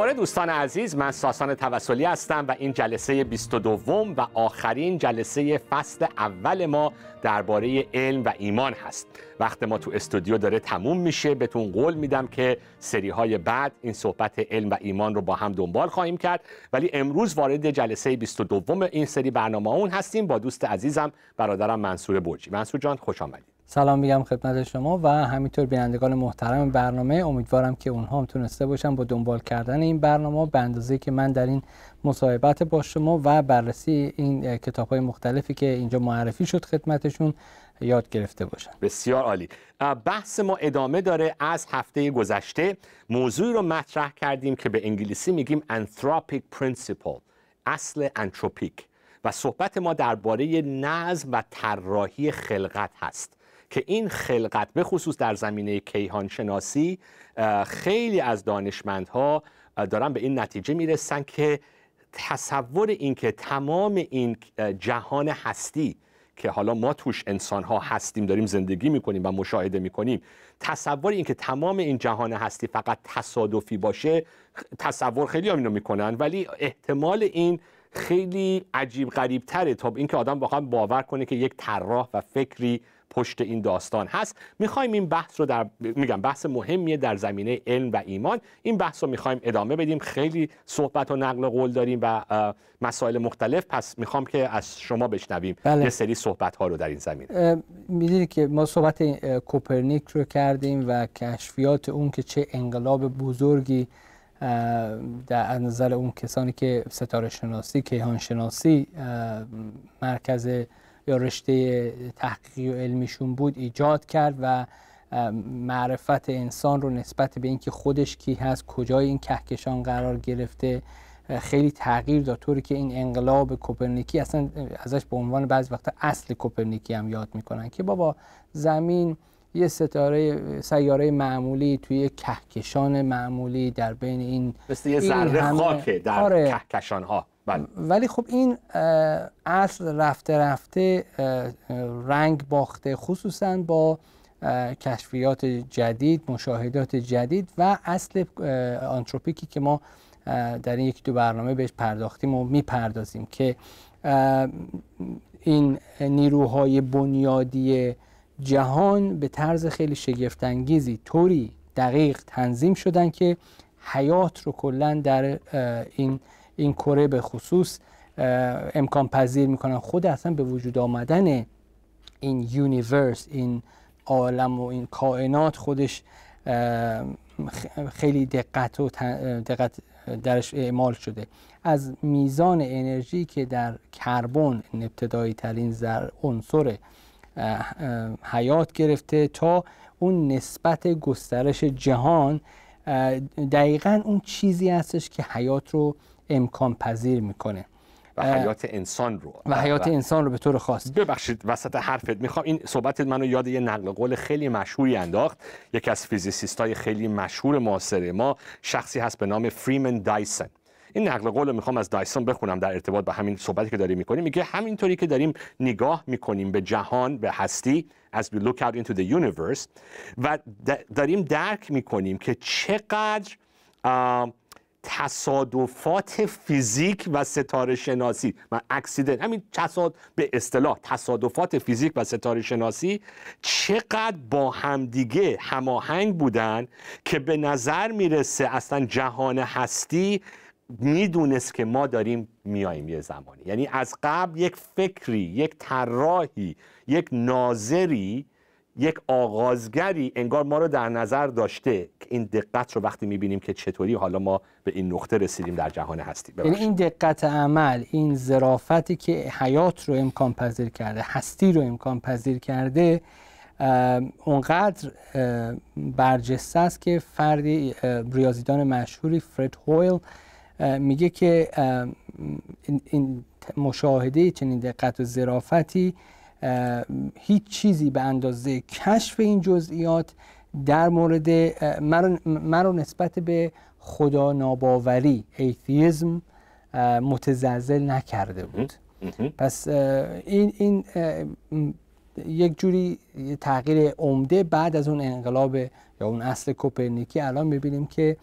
دوباره دوستان عزیز من ساسان توسلی هستم و این جلسه 22 و آخرین جلسه فصل اول ما درباره علم و ایمان هست. وقت ما تو استودیو داره تموم میشه. بهتون قول میدم که سری های بعد این صحبت علم و ایمان رو با هم دنبال خواهیم کرد. ولی امروز وارد جلسه 22 این سری برنامه اون هستیم. با دوست عزیزم برادرم منصور برجی. منصور جان خوش آمدید سلام میگم خدمت شما و همینطور بینندگان محترم برنامه. امیدوارم که اونها هم تونسته باشن با دنبال کردن این برنامه به اندازه که من در این مصاحبت با شما و بررسی این کتاب های مختلفی که اینجا معرفی شد خدمتشون یاد گرفته باشن. بسیار عالی. بحث ما ادامه داره از هفته گذشته. موضوعی رو مطرح کردیم که به انگلیسی میگیم anthropic principle اصل انتروپیک و صحبت ما درباره نظم و طراحی خلقت هست. که این خلقت به خصوص در زمینه کیهان شناسی خیلی از دانشمندها دارن به این نتیجه می‌رسن که تصور این که تمام این جهان هستی که حالا ما توش انسان ها هستیم داریم زندگی می‌کنیم و مشاهده می‌کنیم تصور این که تمام این جهان هستی فقط تصادفی باشه تصور خیلی هم اینو می‌کنن ولی احتمال این خیلی عجیب غریب تره تا اینکه آدم واقعا باور کنه که یک طراح و فکری پشت این داستان هست. می‌خوایم این بحث رو در میگم بحث مهمیه در زمینه علم و ایمان. این بحث رو می‌خوایم ادامه بدیم. خیلی صحبت و نقل قول داریم و مسائل مختلف. پس می‌خوام که از شما بشنویم بله. یه سری صحبت ها رو در این زمینه. می‌دونید که ما صحبت کوپرنیک رو کردیم و کشفیات اون که چه انقلاب بزرگی در نظر اون کسانی که ستاره شناسی کیهان شناسی مرکز یا رشته تحقیقی و علمیشون بود ایجاد کرد و معرفت انسان رو نسبت به اینکه خودش کی هست کجای این کهکشان قرار گرفته خیلی تغییر داد. طوری که این انقلاب کوپرنیکی اصلا ازش به عنوان بعضی وقتا اصل کوپرنیکی هم یاد می‌کنن که بابا زمین یه ستاره سیاره معمولی توی کهکشان معمولی در بین این مثل یه ذره خاکه در آره. کهکشان ها بله. ولی خب این اصل رفته رفته رنگ باخته خصوصا با کشفیات جدید مشاهدات جدید و اصل آنتروپیکی که ما در این یکی دو برنامه بهش پرداختیم و می‌پردازیم که این نیروهای بنیادی جهان به طرز خیلی شگفتانگیزی طوری دقیق تنظیم شدن که حیات رو کلا در این این کره به خصوص امکان پذیر می‌کنن خود اصلا به وجود آمدن این یونیورس این عالم و این کائنات خودش خیلی دقت و دقت درش اعمال شده. از میزان انرژی که در کربن ابتدایی ترین عنصر حیات گرفته تا اون نسبت گسترش جهان دقیقا اون چیزی هستش که حیات رو امکان پذیر می‌کنه. و حیات انسان رو. و حیات انسان رو به طور خاص. ببخشید وسط حرفت می‌خوام. این صحبت منو یاد یه نقل قول خیلی مشهوری انداخت. یکی از فیزیسیست های خیلی مشهور معاصر ما شخصی هست به نام فریمن دایسن این نقل قول رو می‌خوام از دایسون بخونم در ارتباط با همین صحبتی که داریم می‌کنیم. میگه همینطوری که داریم نگاه می‌کنیم به جهان به هستی as we look out into the universe و داریم درک می‌کنیم که چقدر تصادفات فیزیک و ستاره شناسی. و اکسیدنت همین تصاد به اصطلاح تصادفات فیزیک و ستاره شناسی چقدر با همدیگه هماهنگ بودن که به نظر می‌رسه اصلا جهان هستی می‌دونست که ما داریم میاییم یه زمانی. یعنی از قبل یک فکری یک طراحی یک ناظری یک آغازگری انگار ما رو در نظر داشته که این دقت رو وقتی می‌بینیم که چطوری حالا ما به این نقطه رسیدیم در جهان هستی یعنی این دقت عمل این ظرافتی که حیات رو امکان پذیر کرده هستی رو امکان پذیر کرده اونقدر برجسته است که فردی ریاضیدان مشهوری فرد هویل میگه که این مشاهده چنین دقت و ظرافتی هیچ چیزی به اندازه کشف این جزئیات در مورد من رو نسبت به خدا ناباوری ایتیزم متزلزل نکرده بود. پس این, این یک جوری تغییر عمده بعد از اون انقلاب یا اون اصل کوپرنیکی الان می‌بینیم که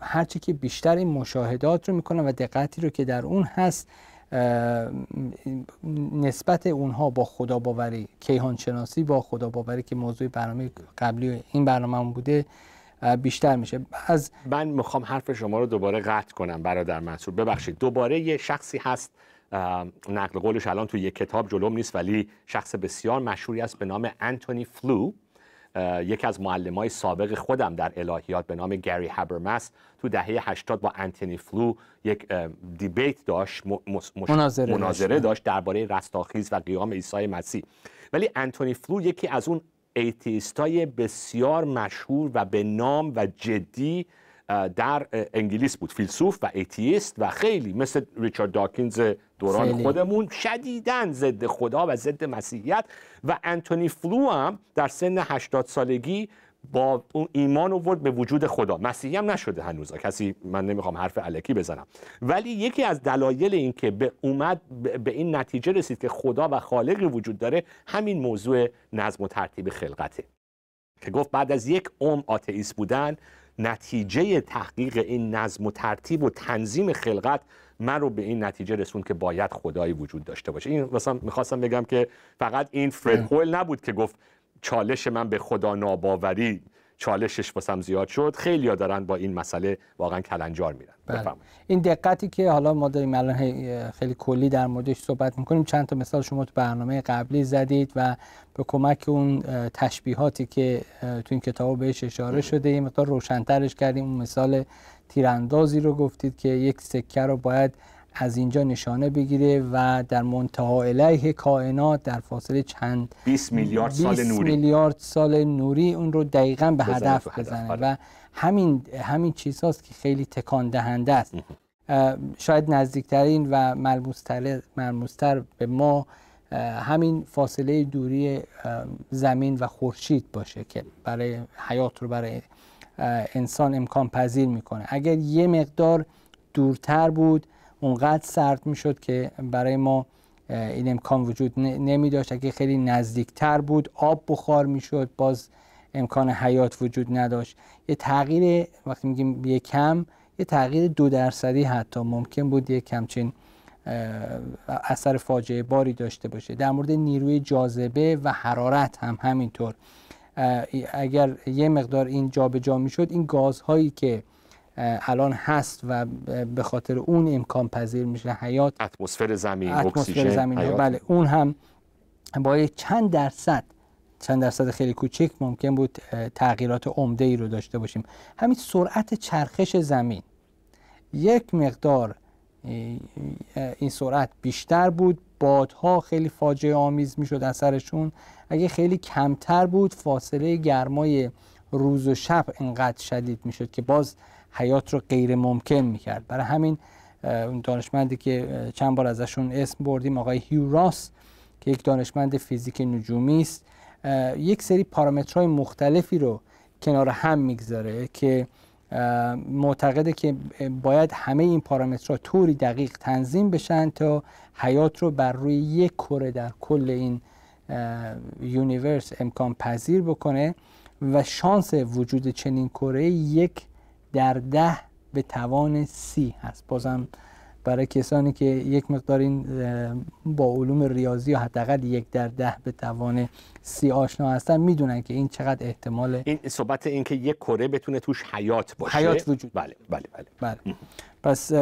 هرچی که بیشتر این مشاهدات رو می‌کنن و دقتی رو که در اون هست نسبت اونها با خدا باوری کیهان شناسی با خدا باوری که موضوع برنامه قبلی این برنامه بوده بیشتر میشه. از من می‌خوام حرف شما رو دوباره قطع کنم برادر منصور. ببخشید دوباره یه شخصی هست نقل قولش الان تو یک کتاب جلوم نیست ولی شخص بسیار مشهوری است به نام انتونی فلو. یکی از معلم های سابق خودم در الهیات به نام گری هبرمس تو دهه 80 با انتونی فلو یک debate داشت مناظره, مناظره داشت درباره رستاخیز و قیام عیسی مسیح. ولی انتونی فلو یکی از اون atheist ای بسیار مشهور و به نام و جدی در انگلیس بود. فیلسوف و atheist و خیلی مثل ریچارد داکینز دوران خودمون شدیدا ضد خدا و ضد مسیحیت و انتونی فلو هم در سن 80 سالگی با اون ایمان آورد به وجود خدا. مسیحی هم نشده هنوز. کسی من نمی‌خوام حرف الکی بزنم. ولی یکی از دلایل این که به اومد به این نتیجه رسید که خدا و خالقی وجود داره همین موضوع نظم و ترتیب خلقته. که گفت بعد از یک عمر آتئیست بودن نتیجه تحقیق این نظم و ترتیب و تنظیم خلقت من رو به این نتیجه رسون که باید خدایی وجود داشته باشه. این مثلا می‌خواستم بگم که فقط این فرد هول نبود که گفت چالش من به خدا ناباوری چالشش واسم زیاد شد. خیلی ها دارن با این مسئله واقعا کلنجار میرن. بله. این دقتی که حالا ما داریم الان خیلی کلی در موردش صحبت می‌کنیم. چند تا مثال شما تو برنامه قبلی زدید و به کمک اون تشبیهاتی که تو این کتاب بهش اشاره شده یه مقدار روشنترش کردیم. اون مثال تیراندازی رو گفتید که یک سکه رو باید از اینجا نشانه بگیره و در منتها علیه کائنات در فاصله چند 20 میلیارد سال نوری. میلیارد سال نوری اون رو دقیقا به هدف بزنه آره. و همین همین چیزهاست که خیلی تکان دهنده است شاید نزدیکترین و ملموستر ملموستر به ما همین فاصله دوری زمین و خورشید باشه که برای حیات رو برای انسان امکان پذیر می‌کنه. اگر یه مقدار دورتر بود اونقدر سرد می‌شد که برای ما این امکان وجود نمی داشت اگه خیلی نزدیکتر بود آب بخار می‌شد باز امکان حیات وجود نداشت. یه تغییر وقتی میگیم یه کم یه تغییر دو درصدی حتی ممکن بود یک کمچین اثر فاجعه باری داشته باشه. در مورد نیروی جاذبه و حرارت هم همینطور. اگر یه مقدار این جابجا جا می‌شد این گازهایی که الان هست و به خاطر اون امکان پذیر میشه حیات. اتمسفر زمین اتمسفر زمین بله اون هم با چند درصد چند درصد خیلی کوچک ممکن بود تغییرات عمده ای رو داشته باشیم. همین سرعت چرخش زمین. یک مقدار این سرعت بیشتر بود. بادها خیلی فاجعه آمیز می‌شد اثرشون اگه خیلی کمتر بود فاصله گرمای روز و شب انقدر شدید می‌شد که باز حیات رو غیر ممکن می‌کرد. برای همین اون دانشمندی که چند بار ازشون اسم بردیم آقای هیوراس که یک دانشمند فیزیک نجومی است. یک سری پارامترهای مختلفی رو کنار هم می‌گذاره که معتقده که باید همه این پارامترها طوری دقیق تنظیم بشن تا حیات رو بر روی یک کره در کل این universe امکان پذیر بکنه و شانس وجود چنین کره یک در ده به توان سی هست. بازم برای کسانی که یک مقدار این با علوم ریاضی یا حداقل یک در ده به توان سی آشنا هستن می‌دونن که این چقدر احتمال این صحبت این که یک کره بتونه توش حیات باشه. حیات وجود بله بله بله, بله. پس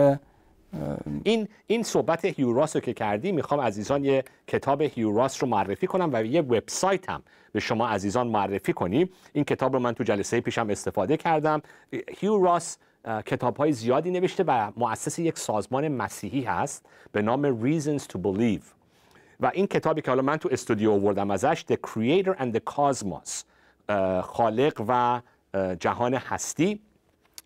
این این صحبت هیوراس رو که کردی می‌خوام عزیزان یه کتاب هیوراس رو معرفی کنم و یه وبسایت هم به شما عزیزان معرفی کنیم. این کتاب رو من تو جلسه پیشم استفاده کردم. هیوراس کتاب های زیادی نوشته و مؤسس یک سازمان مسیحی هست به نام Reasons to Believe. و این کتابی که حالا من تو استودیو آوردم ازش The Creator and the Cosmos خالق و جهان هستی.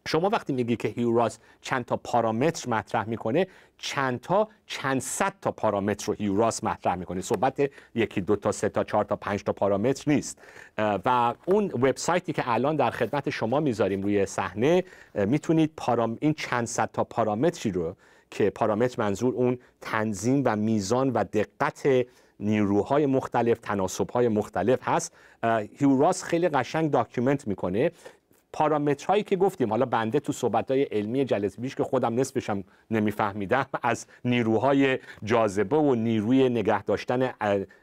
شما وقتی میگی که هیوراس چند تا پارامتر مطرح می‌کنه چند تا چند صد تا پارامتر رو هیوراس مطرح می‌کنه. صحبت یکی دو تا سه تا چهار تا پنج تا پارامتر نیست. و اون وبسایتی که الان در خدمت شما می‌ذاریم روی صحنه می‌تونید پارام... این چند صد تا پارامتری رو که پارامتر منظور اون تنظیم و میزان و دقت نیروهای مختلف تناسبهای مختلف هست هیو راس خیلی قشنگ document می‌کنه. پارامترهایی که گفتیم. حالا بنده تو صحبتهای علمی جلسه پیش که خودم نصفشم نمیفهمیدم از نیروهای جاذبه و نیروی نگه داشتن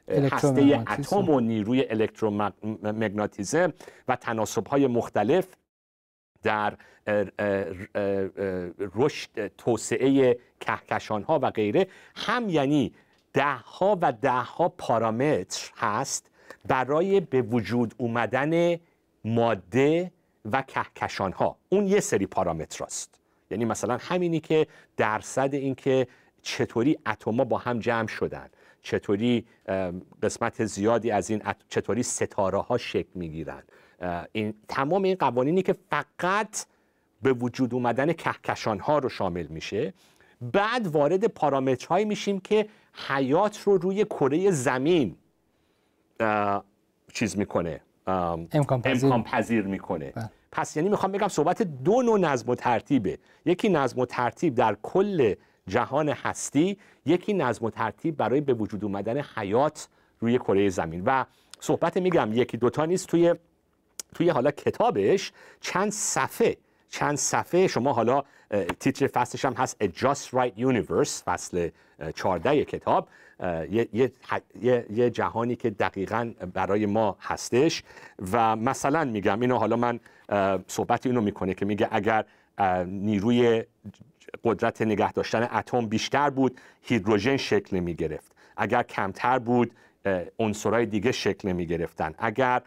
هسته اتم و نیروی الکترومغناطیسم و تناسبهای مختلف در رشد توسعه کهکشان ها و غیره. هم یعنی ده ها و ده ها پارامتر هست برای به وجود اومدن ماده و کهکشان ها اون یه سری پارامتر است. یعنی مثلا همینی که درصد این که چطوری اتما با هم جمع شدن چطوری قسمت زیادی از این چطوری ستاره ها شکل می‌گیرن. این تمام این قوانینی که فقط به وجود اومدن کهکشان ها رو شامل میشه بعد وارد پارامترهایی میشیم که حیات رو روی کره زمین چیز می‌کنه. امکان پذیر, امکان پذیر می‌کنه. بله. پس یعنی می‌خوام بگم صحبت دو نوع نظم و ترتیبه. یکی نظم و ترتیب در کل جهان هستی یکی نظم و ترتیب برای به وجود اومدن حیات روی کره زمین. و صحبت میگم یکی دوتا نیست توی توی حالا کتابش چند صفحه چند صفحه. شما حالا تیتر فصلش هم هست A Just Right Universe فصل 14 کتاب. یه،, یه،, یه جهانی که دقیقا برای ما هستش و مثلا میگم اینو حالا من صحبت اینو می‌کنه که میگه اگر نیروی قدرت نگه داشتن اتم بیشتر بود هیدروژن شکل نمی گرفت اگر کمتر بود عنصرهای دیگه شکل نمی گرفتن اگر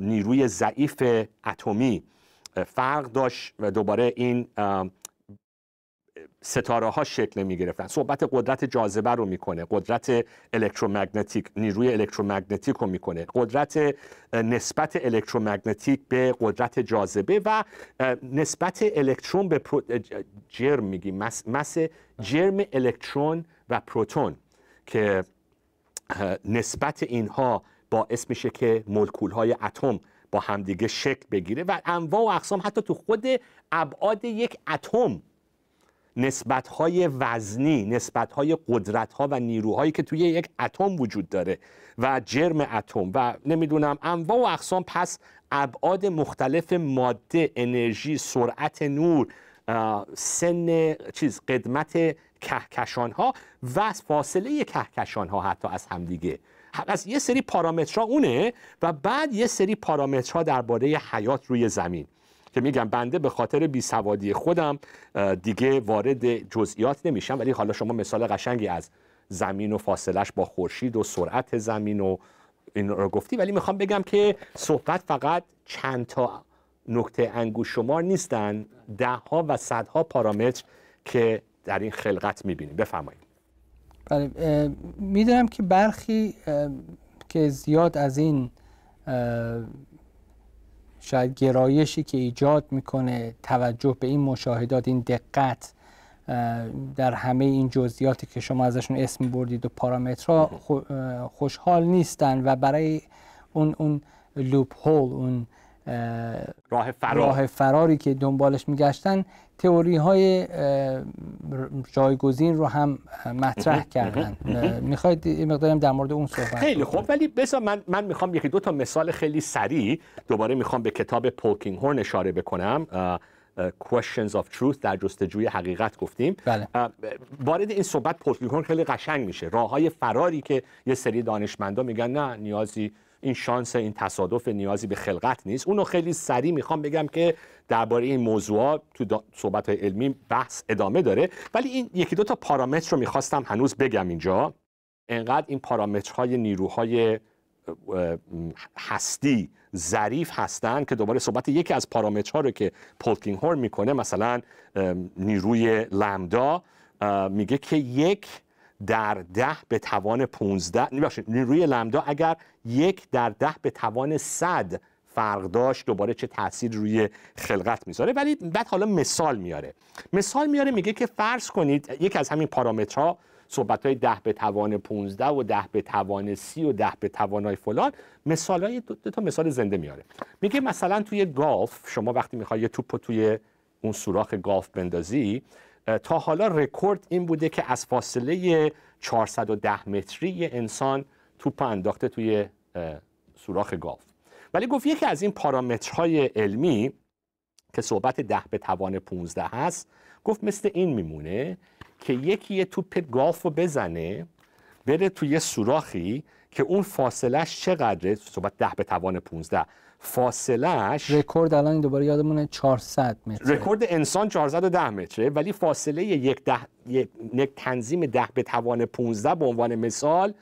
نیروی ضعیف اتمی فرق داشت و دوباره این ستاره ها شکل می گرفتن صحبت قدرت جاذبه رو می‌کنه قدرت الکترومگنتیک نیروی الکترومگنتیک رو می‌کنه. قدرت نسبت الکترومگنتیک به قدرت جاذبه و نسبت الکترون به جرم میگیم. مس... جرم الکترون و پروتون که نسبت اینها باعث میشه که مولکول های اتم با همدیگه شکل بگیره و انواع و اقسام حتی تو خود ابعاد یک اتم نسبتهای وزنی نسبتهای قدرتها و نیروهایی که توی یک اتم وجود داره و جرم اتم و نمی‌دونم انواع و اقسام پس ابعاد مختلف ماده انرژی سرعت نور سن چیز قدمت کهکشان ها و فاصله کهکشان ها حتی از همدیگه. از یه سری پارامترها اونه و بعد یه سری پارامترها درباره حیات روی زمین. که میگم بنده به خاطر بیسوادی خودم دیگه وارد جزئیات نمیشم. ولی حالا شما مثال قشنگی از زمین و فاصلش با خورشید و سرعت زمین و این رو گفتی. ولی می‌خوام بگم که صحبت فقط چند تا نکته انگوش شمار نیستن. ده ها و صدها پارامتر که در این خلقت می‌بینیم. بفرمایید. بله می‌دونم که برخی که زیاد از این شاید گرایشی که ایجاد می‌کنه توجه به این مشاهدات این دقت در همه این جزئیاتی که شما ازشون اسم بردید و پارامترها خوشحال نیستن و برای اون اون لوپ هول اون راه, فرار. راه فراری که دنبالش میگشتن تئوری های جایگزین رو هم مطرح کردن. می‌خواید مقداریم در مورد اون صحبت خیلی خوب. ولی بذار من من می‌خوام یکی دو تا مثال خیلی سریع دوباره می‌خوام به کتاب پولکینگ هورن اشاره بکنم. questions of truth در جستجوی حقیقت گفتیم. بله. وارد این صحبت پولکینگ هورن خیلی قشنگ میشه. راه های فراری که یه سری دانشمندا میگن نه نیازی این شانس این تصادف نیازی به خلقت نیست. اونو خیلی سریع می‌خوام بگم که درباره این موضوعات تو صحبت های علمی بحث ادامه داره. ولی این یکی دو تا پارامتر رو می‌خواستم هنوز بگم اینجا. انقدر این پارامترهای نیروهای هستی ظریف هستند که دوباره صحبت یکی از پارامترها رو که پولکینگ هور می‌کنه مثلا نیروی لمدا میگه که یک در ده به توان 15 نیروی لمدا اگر یک در ده به توان صد فرق داشت دوباره چه تاثیر روی خلقت می‌ذاره؟ ولی بعد حالا مثال میاره. مثال میاره میگه که فرض کنید یک از همین پارامترها صحبت های ده به توان 15 و ده به توان 30 و ده به توان های فلان مثال های دو, تا مثال زنده میاره. میگه مثلا توی گالف شما وقتی می‌خوای یه توپ توی اون سوراخ گالف بندازی تا حالا رکورد این بوده که از فاصله 410 متری انسان توپ انداخته توی سوراخ گالف ولی گفت یکی از این پارامترهای علمی که صحبت ده به توان 15 هست گفت مثل این میمونه که یکی یه توپ گالف رو بزنه بره توی سوراخی که اون فاصلش چقدره؟ صحبت ده به توان 15 فاصلش رکورد الان دوباره یادمونه 400 متر. رکورد انسان 410 متره ولی فاصله یک, ده، یک تنظیم ده به توان 15 به عنوان مثال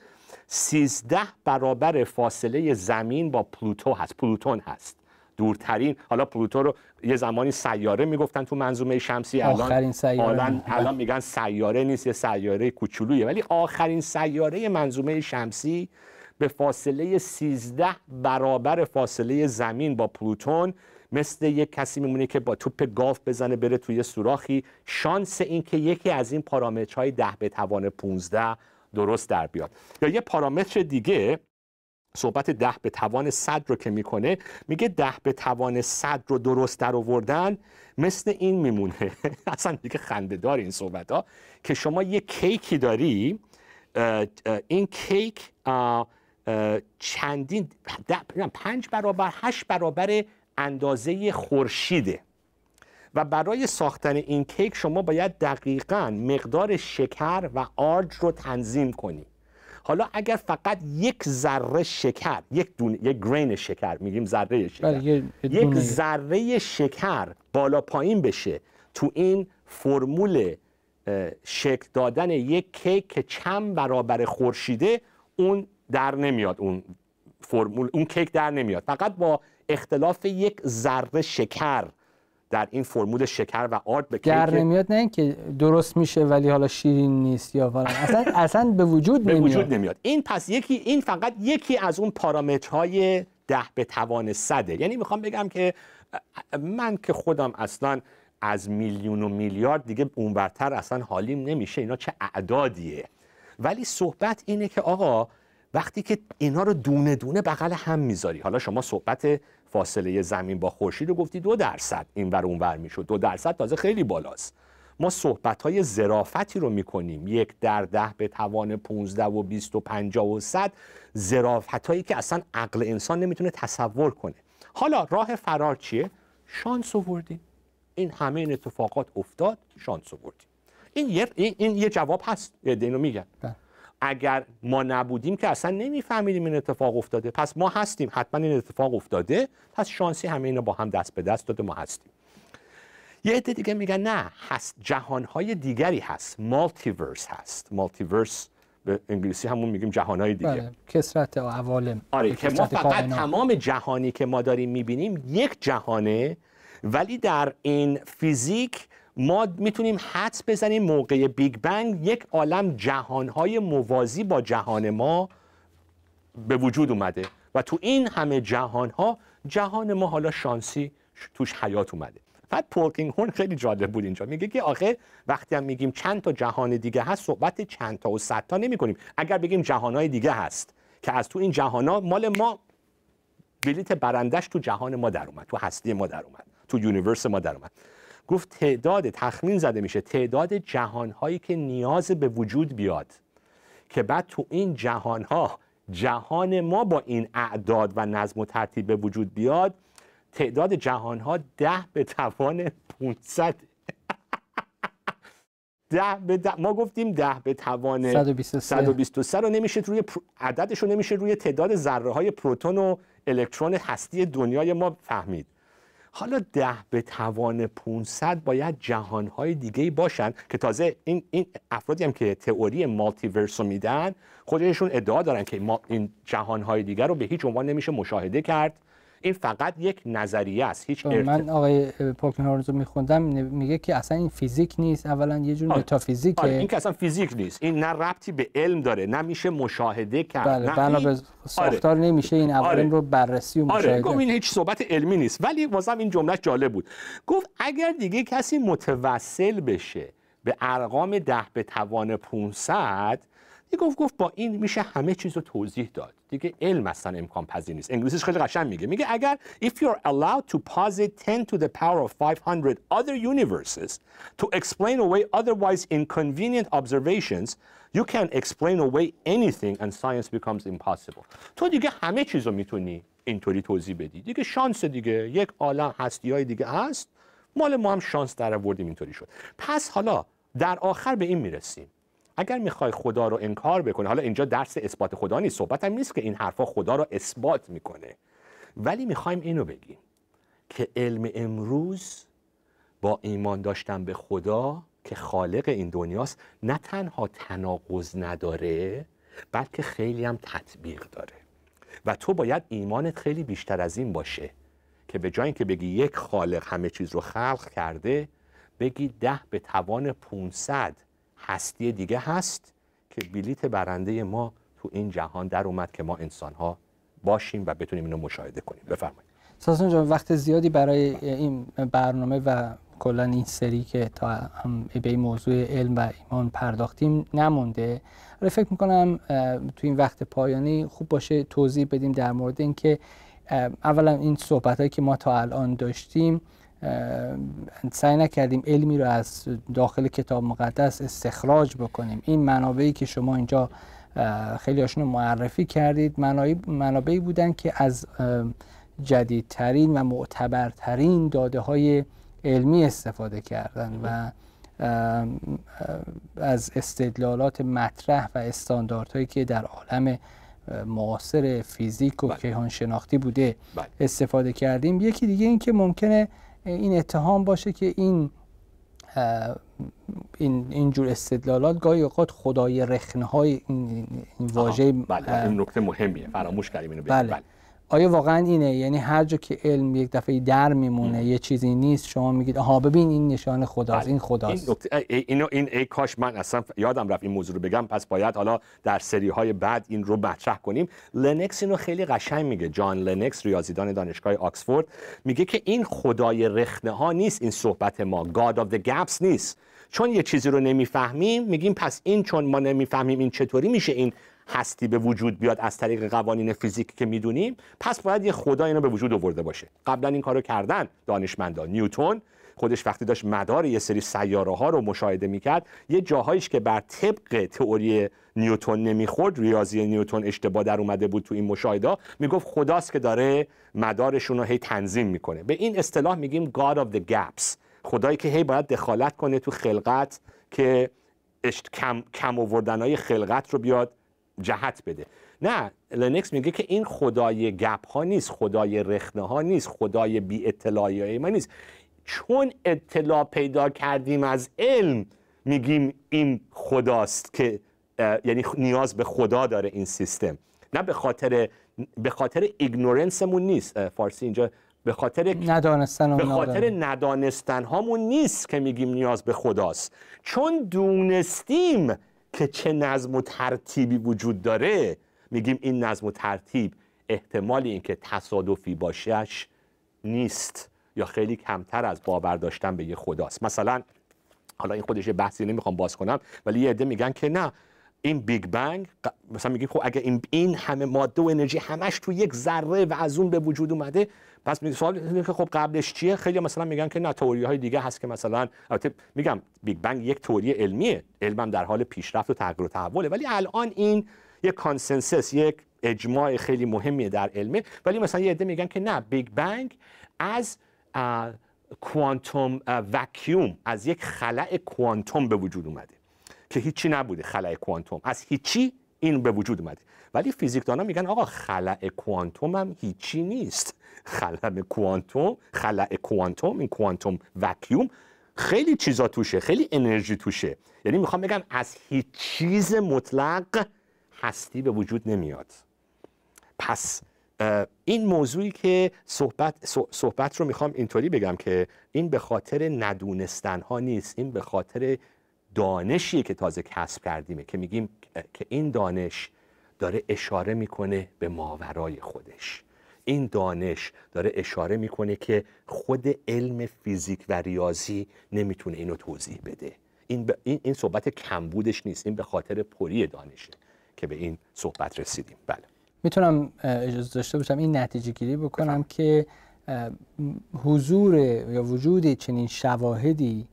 13 برابر فاصله زمین با پلوتو هست پلوتون هست. دورترین حالا پلوتو رو یه زمانی سیاره می‌گفتن تو منظومه شمسی الان آخرین سیاره. الان, الان میگن سیاره نیست یه سیاره کوچولویه ولی آخرین سیاره منظومه شمسی به فاصله 13 برابر فاصله زمین با پلوتون. مثل یک کسی میمونه که با توپ گاف بزنه بره توی سوراخی. شانس این که یکی از این پارامترهای 10 به توان 15 درست در بیاد. یا یه پارامتر دیگه صحبت ده به توان صد رو که می‌کنه میگه ده به توان صد رو درست در آوردن. مثل این میمونه. اصلا دیگه خندهدار این صحبت ها که شما یه کیکی داری این کیک چندین پنج برابر هشت برابر اندازه خورشیده. و برای ساختن این کیک شما باید دقیقا مقدار شکر و آرج رو تنظیم کنی. حالا اگر فقط یک ذره شکر یک دونه یک گرین شکر میگیم ذره شکر بله، یک ذره شکر بالا پایین بشه تو این فرمول شکل دادن یک کیک که چند برابر خورشیده اون در نمیاد اون فرمول اون کیک در نمیاد. فقط با اختلاف یک ذره شکر در این فرمول شکر و آرد به در نمیاد نه اینکه درست میشه ولی حالا شیرین نیست یا فلان. اصلا اصلا به وجود نمیاد. به وجود نمیاد. این پس یکی این فقط یکی از اون پارامترهای ده به توان صده. یعنی می‌خوام بگم که من که خودم اصلا از میلیون و میلیارد دیگه اونورتر اصلا حالیم نمیشه. اینا چه اعدادیه. ولی صحبت اینه که آقا وقتی که اینا رو دونه دونه بغل هم می‌ذاری. حالا شما صحبت فاصله زمین با خورشید رو گفتی دو درصد این ور اون ور می‌شد. دو درصد تازه خیلی بالاست. ما صحبت های زرافتی رو می‌کنیم. یک در ده به توان 15 و 20 و 50 و 100 زرافت هایی که اصلا عقل انسان نمی‌تونه تصور کنه. حالا راه فرار چیه؟ شانس آوردیم. این همه این اتفاقات افتاد شانس آوردیم. این یه این, یه جواب هست. یه اینو میگن بله. اگر ما نبودیم که اصلا نمیفهمیدیم این اتفاق افتاده. پس ما هستیم. حتما این اتفاق افتاده. پس شانسی همه اینا با هم دست به دست داده ما هستیم. یه عده دیگه میگن نه هست. جهانهای دیگری هست. مالتیورس هست. مالتیورس به انگلیسی همون میگیم جهانهای دیگه. بله. کثرت عوالم. آره که ما فقط تمام جهانی که ما داریم می‌بینیم یک جهانه. ولی در این فیزیک ما می‌تونیم حدس بزنیم موقع بیگ بنگ یک عالم جهانهای موازی با جهان ما به وجود اومده و تو این همه جهانها جهان ما حالا شانسی توش حیات اومده. بعد پولکینگهورن خیلی جالب بود اینجا. میگه که آخه وقتی هم میگیم چند تا جهان دیگه هست صحبت چند تا و صد تا نمی کنیم. اگر بگیم جهانهای دیگه هست که از تو این جهانها مال ما بلیت برندش تو جهان ما در اومد تو هستی ما در اومد تو یونیورس ما در اومد. گفت تعداد تخمین زده میشه تعداد جهانهایی که نیاز به وجود بیاد که بعد تو این جهانها جهان ما با این اعداد و نظم و ترتیب به وجود بیاد تعداد ها ده به توان 500 ده به ده ما گفتیم ده به توان 123. 123 رو نمیشه روی عددش رو نمیشه روی تعداد ذره های پروتون و الکترون هستی دنیای ما فهمید حالا ده به توان 500 باید جهانهای دیگه باشن که تازه این, این افرادی هم که تئوری مالتیورس رو میدن خودشون ادعا دارن که ما این جهانهای دیگر رو به هیچ عنوان نمیشه مشاهده کرد. این فقط یک نظریه است هیچ من آقای پولکن هارنز رو میخوندم میگه که اصلا این فیزیک نیست اولا یه جور آره. متافیزیکه. آره این که اصلا فیزیک نیست این نه ربطی به علم داره نه میشه مشاهده کرد بله نه بنا به ساختار نمیشه این عوارم آره. رو بررسی و آره مشاهده. گفت این هیچ صحبت علمی نیست ولی واسم این جمله جالب بود. گفت اگر دیگه کسی متوسل بشه به ارقام ده به توان 500 دیگه گفت گفت با این میشه همه چیز رو توضیح داد. دیگه علم اصلا امکان پذیر نیست. انگلیسیش خیلی قشنگ میگه. میگه اگر if you're allowed to posit 10 to the power of 500 other universes to explain away otherwise inconvenient observations you can explain away anything and science becomes impossible. تو دیگه همه چیز رو می‌تونی اینطوری توضیح بدی. دیگه شانس دیگه یک عالم هستی های دیگه هست. مال ما هم شانس در آوردیم اینطوری شد. پس حالا در آخر به این می‌رسیم. اگر می‌خوای خدا رو انکار بکنه حالا اینجا درس اثبات خدا نیست صحبت هم نیست که این حرفا خدا رو اثبات می‌کنه. ولی می‌خوایم اینو بگیم که علم امروز با ایمان داشتن به خدا که خالق این دنیاست نه تنها تناقض نداره بلکه خیلی هم تطبیق داره. و تو باید ایمانت خیلی بیشتر از این باشه که به جای اینکه بگی یک خالق همه چیز رو خلق کرده بگی ده به توان 500 هستی دیگه هست که بلیت برنده ما تو این جهان در اومد که ما انسان ها باشیم و بتونیم اینو مشاهده کنیم. بفرمایید. ساسون جان وقت زیادی برای این برنامه و کلا این سری که تا هم به این موضوع علم و ایمان پرداختیم نمونده. ولی فکر می‌کنم تو این وقت پایانی خوب باشه توضیح بدیم در مورد اینکه اولا این صحبت هایی که ما تا الان داشتیم سعی نکردیم علمی رو از داخل کتاب مقدس استخراج بکنیم این منابعی که شما اینجا خیلی هاشون معرفی کردید منابعی بودن که از جدیدترین و معتبرترین داده های علمی استفاده کردن و از استدلالات مطرح و استانداردهایی که در عالم معاصر فیزیک و بله. کیهان شناختی بوده بله. استفاده کردیم یکی دیگه این که ممکنه این اتهام باشه که این این اینجور استدلالات گاهی اوقات خدای رخنه های این, این واژه بله این نکته مهمیه فراموش کردیم اینو. بله. بله. آیا واقعا اینه؟ یعنی هر جا که علم یک دفعه در میمونه یه چیزی نیست شما میگید آها ببین این نشان خداست بله. این خداست. این ای- اینو این ای کاش من اصلا یادم رفت این موضوع رو بگم. پس باید حالا در سری های بعد این رو مطرح کنیم. لنوکس اینو خیلی قشنگ میگه. جان لنوکس ریاضیدان دانشگاه آکسفورد میگه که این خدای رخنه ها نیست این صحبت ما. God of the gaps نیست. چون یه چیزی رو نمی‌فهمیم میگیم پس این چون ما نمی‌فهمیم این چطوری میشه این هستی به وجود بیاد از طریق قوانین فیزیک که می‌دونیم پس باید یه خدا اینو به وجود آورده باشه. قبلا این کارو کردن دانشمندان نیوتن خودش وقتی داشت مدار یه سری سیاره ها رو مشاهده می‌کرد یه جاهایش که بر طبق تئوری نیوتن نمی‌خورد ریاضی نیوتن اشتباه در اومده بود تو این مشاهده می‌گفت خداست که داره مدارشون رو هی تنظیم می‌کنه. به این اصطلاح میگیم God of the gaps. خدایی که هی باید دخالت کنه تو خلقت که. کم, کم آوردنهای خلقت رو بیاد جهت بده. نه لنوکس میگه که این خدای gap ها نیست خدای رخنه ها نیست خدای بی اطلاعی ما نیست. چون اطلاع پیدا کردیم از علم میگیم این خداست که یعنی نیاز به خدا داره این سیستم. نه به خاطر به خاطر ignorance مون نیست. فارسی اینجا به خاطر ندانستن به خاطر ندانستن هامون نیست که میگیم نیاز به خداست. چون دونستیم که چه نظم و ترتیبی وجود داره میگیم این نظم و ترتیب احتمال اینکه تصادفی باشش نیست یا خیلی کمتر از باور داشتن به یه خداست. مثلا حالا این خودش بحثی نمی‌خوام باز کنم ولی یه عده میگن که نه این بیگ بنگ مثلا میگیم خب اگه این این همه ماده و انرژی همش تو یک ذره و از اون به وجود اومده پس سوال اینه که خب قبلش چیه؟ خیلی مثلا میگن که نه تئوری های دیگه هست که مثلا البته میگم بیگ بنگ یک تئوری علمیه. علمم در حال پیشرفت و تغییر و تحوله. ولی الان این یک consensus یک اجماع خیلی مهمیه در علمه ولی مثلا یه عده میگن که نه بیگ بنگ از quantum vacuum از یک خلأ کوانتوم به وجود اومده که هیچی نبوده خلأ کوانتوم از هیچی این به وجود اومده ولی فیزیکدانا میگن آقا خلع کوانتوم هم هیچی نیست. خلع کوانتوم خلع کوانتوم این کوانتوم وکیوم خیلی چیزا توشه خیلی انرژی توشه. یعنی می‌خوام بگم از هیچ چیز مطلق هستی به وجود نمیاد. پس این موضوعی که صحبت, صحبت رو می‌خوام اینطوری بگم که این به خاطر ندونستن ها نیست این به خاطر دانشیه که تازه کسب کردیمه که میگیم که این دانش داره اشاره می‌کنه به ماورای خودش. این دانش داره اشاره می‌کنه که خود علم فیزیک و ریاضی نمی‌تونه اینو توضیح بده. این, این, این صحبت کمبودش نیست این به خاطر پری دانشه که به این صحبت رسیدیم. بله. می‌تونم اجازه داشته باشم این نتیجه گیری بکنم که حضور یا وجود چنین شواهدی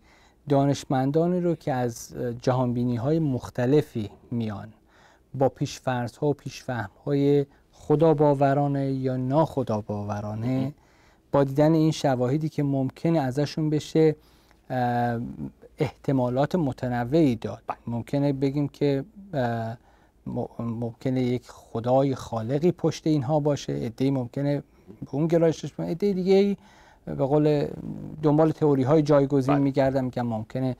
دانشمندانی رو که از جهانبینی های مختلفی میان با پیشفرض ها و پیشفهم های خدا باورانه یا ناخدا باورانه با دیدن این شواهدی که ممکنه ازشون بشه احتمالات متنوعی داد. ممکنه بگیم که ممکنه یک خدای خالقی پشت اینها باشه ادهی ممکنه به اون گرایش داشته ایده دیگه به قول دنبال تئوری های جایگزین بله. میگردم میگم ممکنه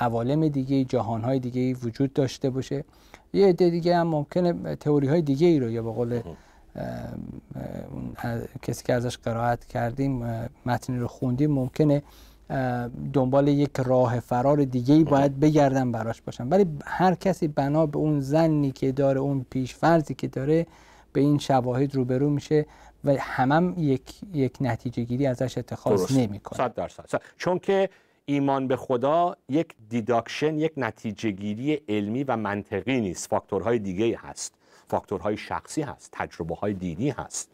عوالم دیگه جهان های دیگه وجود داشته باشه. یه عده دیگه هم ممکنه تئوری های دیگه ای رو یا به قول کسی که ازش قرائت کردیم متنی رو خوندیم ممکنه دنبال یک راه فرار دیگه ای باید بگردن براش باشن. ولی هر کسی بنا به اون زنی که داره اون پیش فرضی که داره به این شواهد روبرو میشه. و همم یک یک نتیجه گیری ازش اتخاذ نمی‌کنه. صد درصد. چون که ایمان به خدا یک دیداکشن یک نتیجه گیری علمی و منطقی نیست. فاکتورهای دیگه هست. فاکتورهای شخصی هست. تجربه های دینی هست.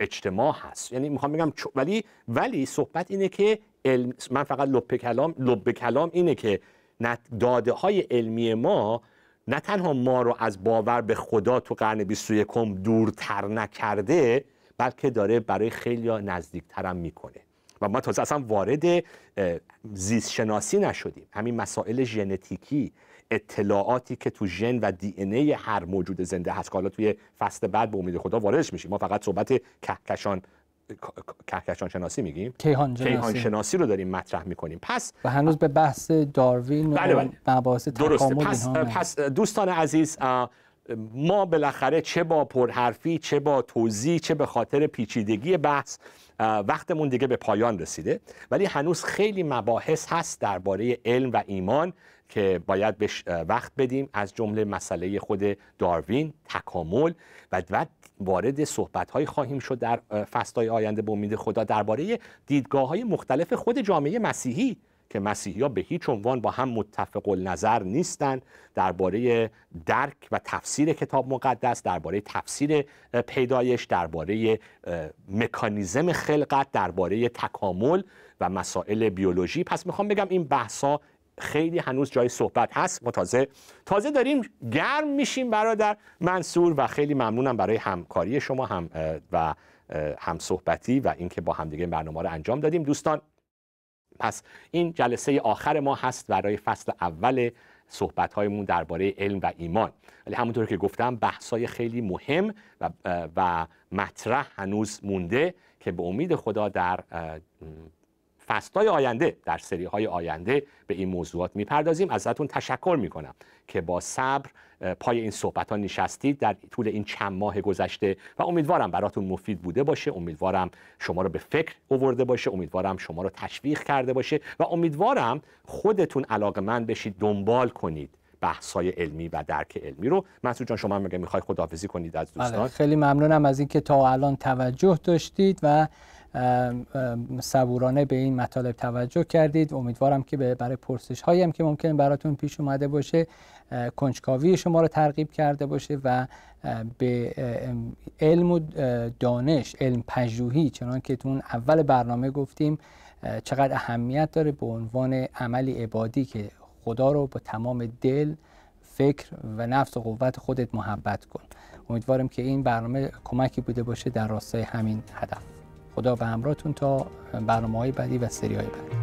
اجتماع هست. یعنی می‌خوام بگم ولی ولی صحبت اینه که علم من فقط لب کلام لب کلام اینه که داده های علمی ما نه تنها ما رو از باور به خدا تو قرن 21 دورتر نکرده بلکه داره برای خیلی نزدیکترم می‌کنه. و ما تازه اصلا وارد زیست شناسی نشدیم. همین مسائل ژنتیکی اطلاعاتی که تو ژن و دی ای هر موجود زنده هست که حالا توی فصل بعد به امید خدا واردش میشیم. ما فقط صحبت کهکشان کهکشان شناسی میگیم کیهان شناسی. کیهان شناسی رو داریم مطرح می‌کنیم پس و هنوز به بحث داروین بله و بله. مباحث درسته پس, پس دوستان عزیز ما بالاخره چه با پرحرفی چه با توضیح چه به خاطر پیچیدگی بحث وقتمون دیگه به پایان رسیده. ولی هنوز خیلی مباحث هست درباره علم و ایمان که باید بهش وقت بدیم. از جمله مسئله خود داروین تکامل و بعد وارد صحبت های خواهیم شد در فصلهای آینده به امید خدا درباره دیدگاه های مختلف خود جامعه مسیحی. که مسیحی ها به هیچ عنوان با هم متفق نظر نیستند درباره درک و تفسیر کتاب مقدس درباره تفسیر پیدایش درباره مکانیزم خلقت درباره تکامل و مسائل بیولوژی. پس می‌خوام بگم این بحثا خیلی هنوز جای صحبت هست. ما تازه تازه داریم گرم میشیم برادر منصور و خیلی ممنونم برای همکاری شما هم و هم صحبتی و اینکه با همدیگه برنامه رو انجام دادیم. دوستان پس این جلسه آخر ما هست برای فصل اول صحبت هایمون درباره علم و ایمان. ولی همونطور که گفتم بحثای خیلی مهم و, و مطرح هنوز مونده که به امید خدا در فصلهای آینده در سری های آینده به این موضوعات می‌پردازیم. ازتون تشکر می‌کنم که با صبر پای این صحبت ها نشستید در طول این چند ماه گذشته و امیدوارم براتون مفید بوده باشه. امیدوارم شما رو به فکر اوورده باشه. امیدوارم شما رو تشویق کرده باشه و امیدوارم خودتون علاقه من بشید. دنبال کنید بحث‌های علمی و درک علمی رو. مسعود جان شما میگه می‌خوای خداحافظی کنید از دوستان. بله، خیلی ممنونم از اینکه تا الان توجه داشتید و صبورانه به این مطالب توجه کردید. امیدوارم که برای پرسش هایی هم که ممکن براتون پیش اومده باشه کنجکاوی شما رو ترغیب کرده باشه و به علم و دانش علم پژوهی چنان که تون اول برنامه گفتیم چقدر اهمیت داره به عنوان عملی عبادی که خدا رو با تمام دل فکر و نفس و قوت خودت محبت کن. امیدوارم که این برنامه کمکی بوده باشه در راستای همین هدف. خدا به همراهتون تا برنامه های بعدی و سری های بعدی.